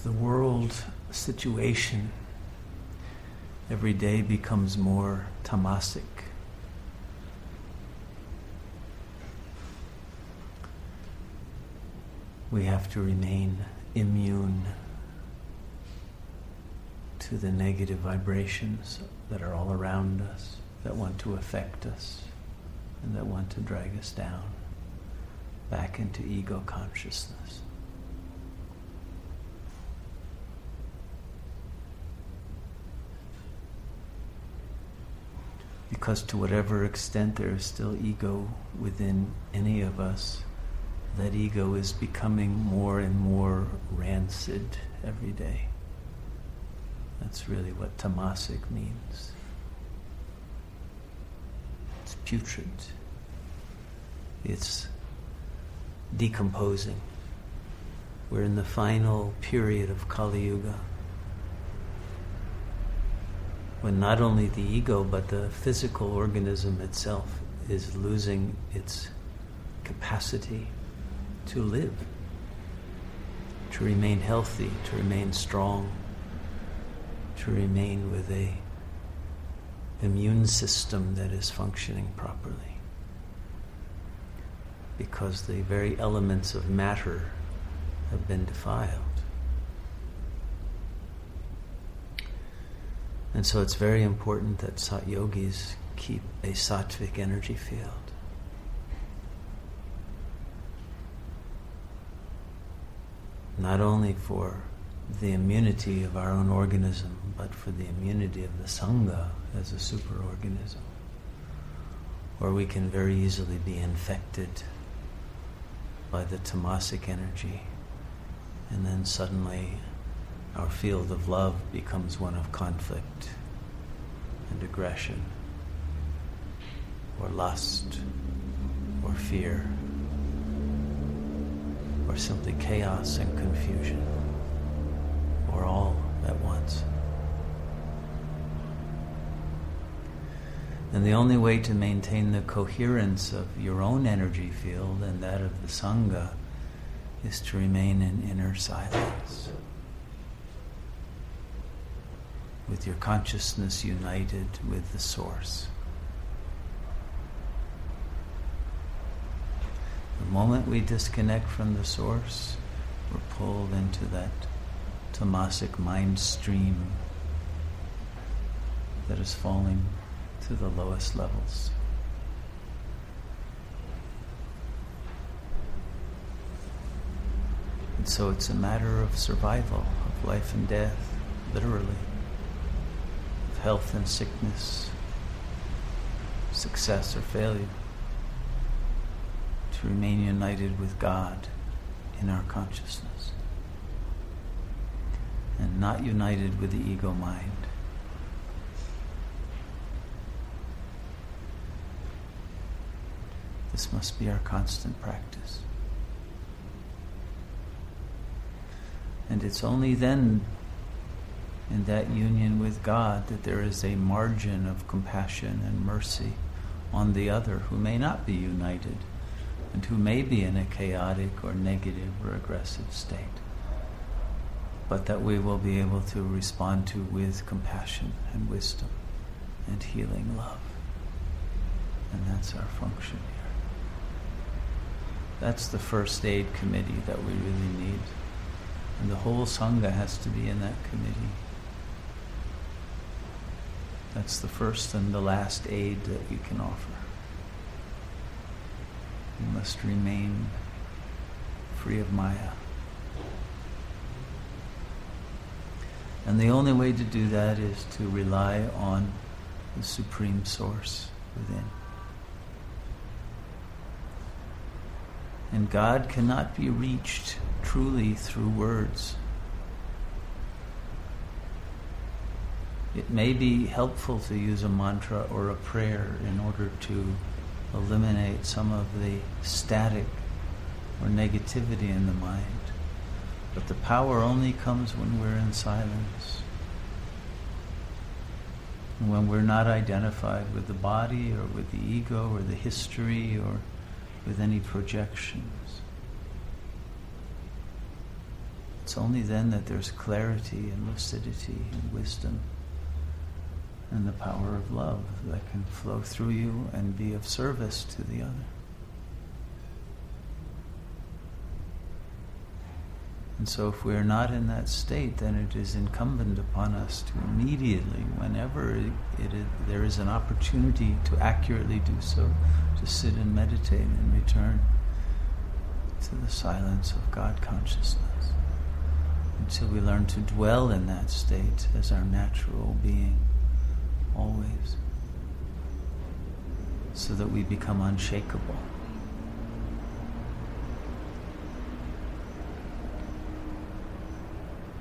the world situation every day becomes more tamasic, we have to remain immune to the negative vibrations that are all around us, that want to affect us, and that want to drag us down back into ego consciousness. Because to whatever extent there is still ego within any of us, that ego is becoming more and more rancid every day. That's really what tamasic means. It's putrid. It's decomposing. We're in the final period of Kali Yuga when not only the ego but the physical organism itself is losing its capacity to live, to remain healthy, to remain strong, to remain with a immune system that is functioning properly. Because the very elements of matter have been defiled. And so it's very important that sat yogis keep a sattvic energy field. Not only for the immunity of our own organism, but for the immunity of the Sangha as a superorganism. Or we can very easily be infected by the tamasic energy, and then suddenly our field of love becomes one of conflict and aggression, or lust, or fear, or simply chaos and confusion, or all at once. And the only way to maintain the coherence of your own energy field and that of the Sangha is to remain in inner silence. With your consciousness united with the Source. The moment we disconnect from the Source, we're pulled into that tamasic mind stream that is falling to the lowest levels. And so it's a matter of survival, of life and death, literally health and sickness, success or failure, to remain united with God in our consciousness and not united with the ego mind. This must be our constant practice. And it's only then in that union with God that there is a margin of compassion and mercy on the other who may not be united and who may be in a chaotic or negative or aggressive state, but that we will be able to respond to with compassion and wisdom and healing love. And that's our function here. That's the first aid committee that we really need. And the whole Sangha has to be in that committee. That's the first and the last aid that you can offer. You must remain free of Maya. And the only way to do that is to rely on the Supreme Source within. And God cannot be reached truly through words. It may be helpful to use a mantra or a prayer in order to eliminate some of the static or negativity in the mind. But the power only comes when we're in silence. And when we're not identified with the body or with the ego or the history or with any projections. It's only then that there's clarity and lucidity and wisdom and the power of love that can flow through you and be of service to the other. And so, if we are not in that state, then it is incumbent upon us to immediately, whenever there is an opportunity to accurately do so, to sit and meditate and return to the silence of God consciousness until we learn to dwell in that state as our natural being, always, so that we become unshakable.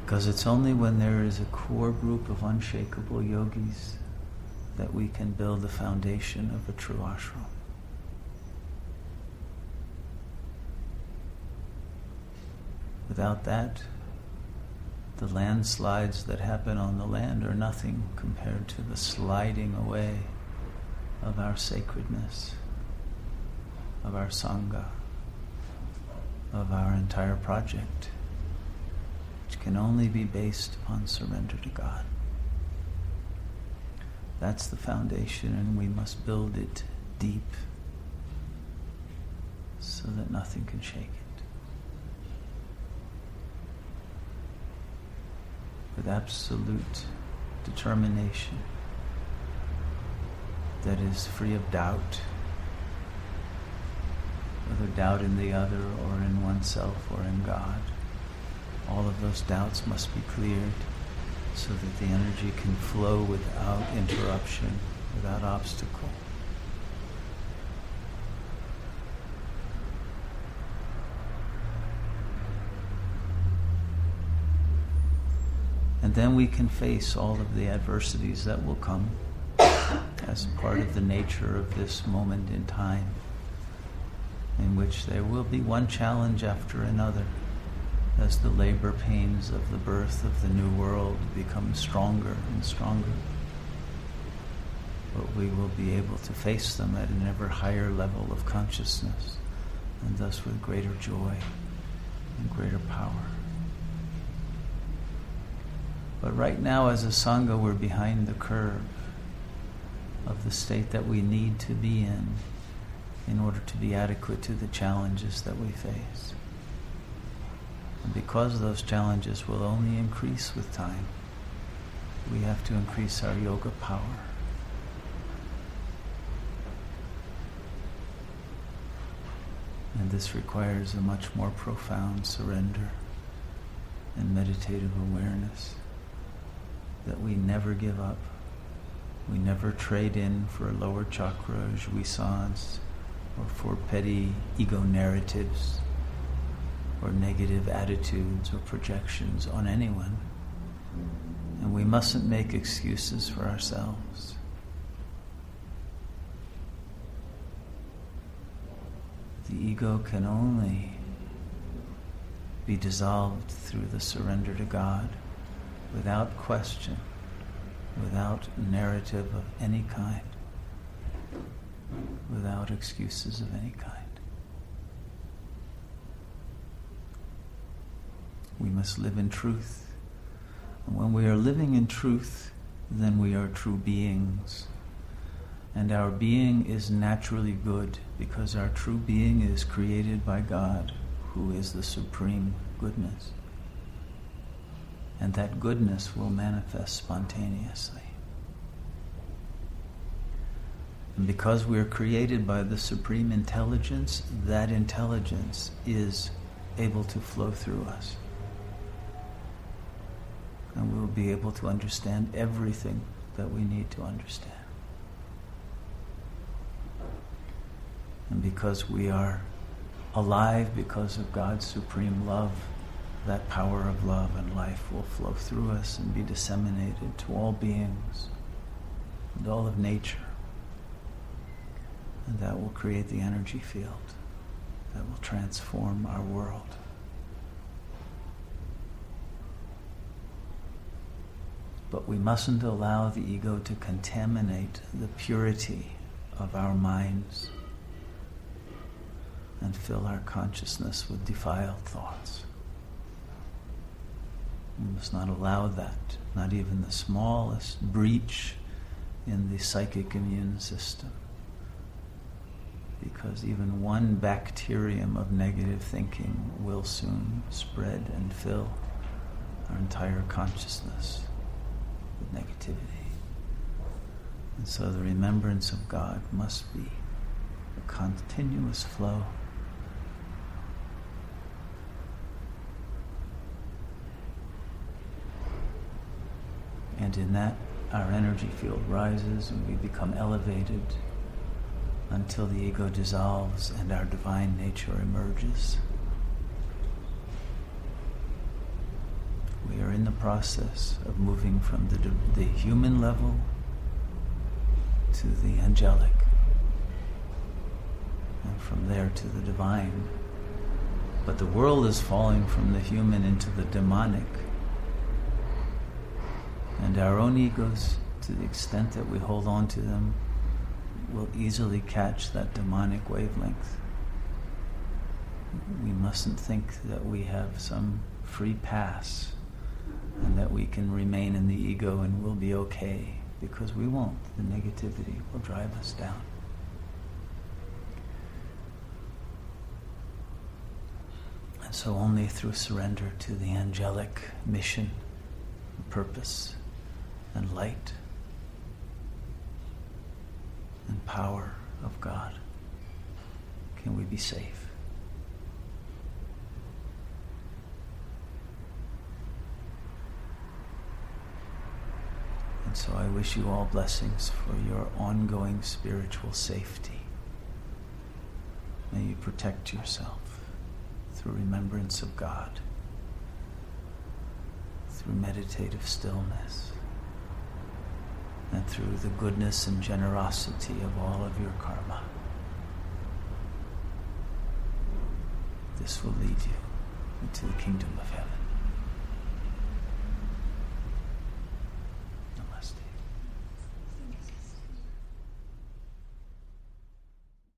Because it's only when there is a core group of unshakable yogis that we can build the foundation of a true ashram. Without that, the landslides that happen on the land are nothing compared to the sliding away of our sacredness, of our Sangha, of our entire project which can only be based upon surrender to God. That's the foundation, and we must build it deep so that nothing can shake it. With absolute determination that is free of doubt, whether doubt in the other or in oneself or in God all of those doubts must be cleared so that the energy can flow without interruption, without obstacle. And then we can face all of the adversities that will come as part of the nature of this moment in time, in which there will be one challenge after another as the labor pains of the birth of the new world become stronger and stronger. But we will be able to face them at an ever higher level of consciousness, and thus with greater joy and greater power. But right now, as a Sangha, we're behind the curve of the state that we need to be in in order to be adequate to the challenges that we face. And because those challenges will only increase with time, we have to increase our yoga power. And this requires a much more profound surrender and meditative awareness that we never give up. We never trade in for lower chakra, jouissance, or for petty ego narratives or negative attitudes or projections on anyone. And we mustn't make excuses for ourselves. The ego can only be dissolved through the surrender to God without question, without narrative of any kind, without excuses of any kind. We must live in truth. And when we are living in truth, then we are true beings. And our being is naturally good because our true being is created by God, who is the supreme goodness. And that goodness will manifest spontaneously. And because we are created by the supreme intelligence, that intelligence is able to flow through us and we'll be able to understand everything that we need to understand. And because we are alive because of God's supreme love, that power of love and life will flow through us and be disseminated to all beings and all of nature. And that will create the energy field that will transform our world. But we mustn't allow the ego to contaminate the purity of our minds and fill our consciousness with defiled thoughts. We must not allow that, not even the smallest breach in the psychic immune system. Because even one bacterium of negative thinking will soon spread and fill our entire consciousness with negativity. And so the remembrance of God must be a continuous flow. And in that, our energy field rises and we become elevated until the ego dissolves and our divine nature emerges. We are in the process of moving from the, the human level to the angelic, and from there to the divine. But the world is falling from the human into the demonic. And our own egos, to the extent that we hold on to them, will easily catch that demonic wavelength. We mustn't think that we have some free pass and that we can remain in the ego and we'll be okay because we won't. The negativity will drive us down. And so only through surrender to the angelic mission, purpose, and light and power of God can we be safe. And so I wish you all blessings for your ongoing spiritual safety. May you protect yourself through remembrance of God, through meditative stillness and through the goodness and generosity of all of your karma. This will lead you into the kingdom of heaven.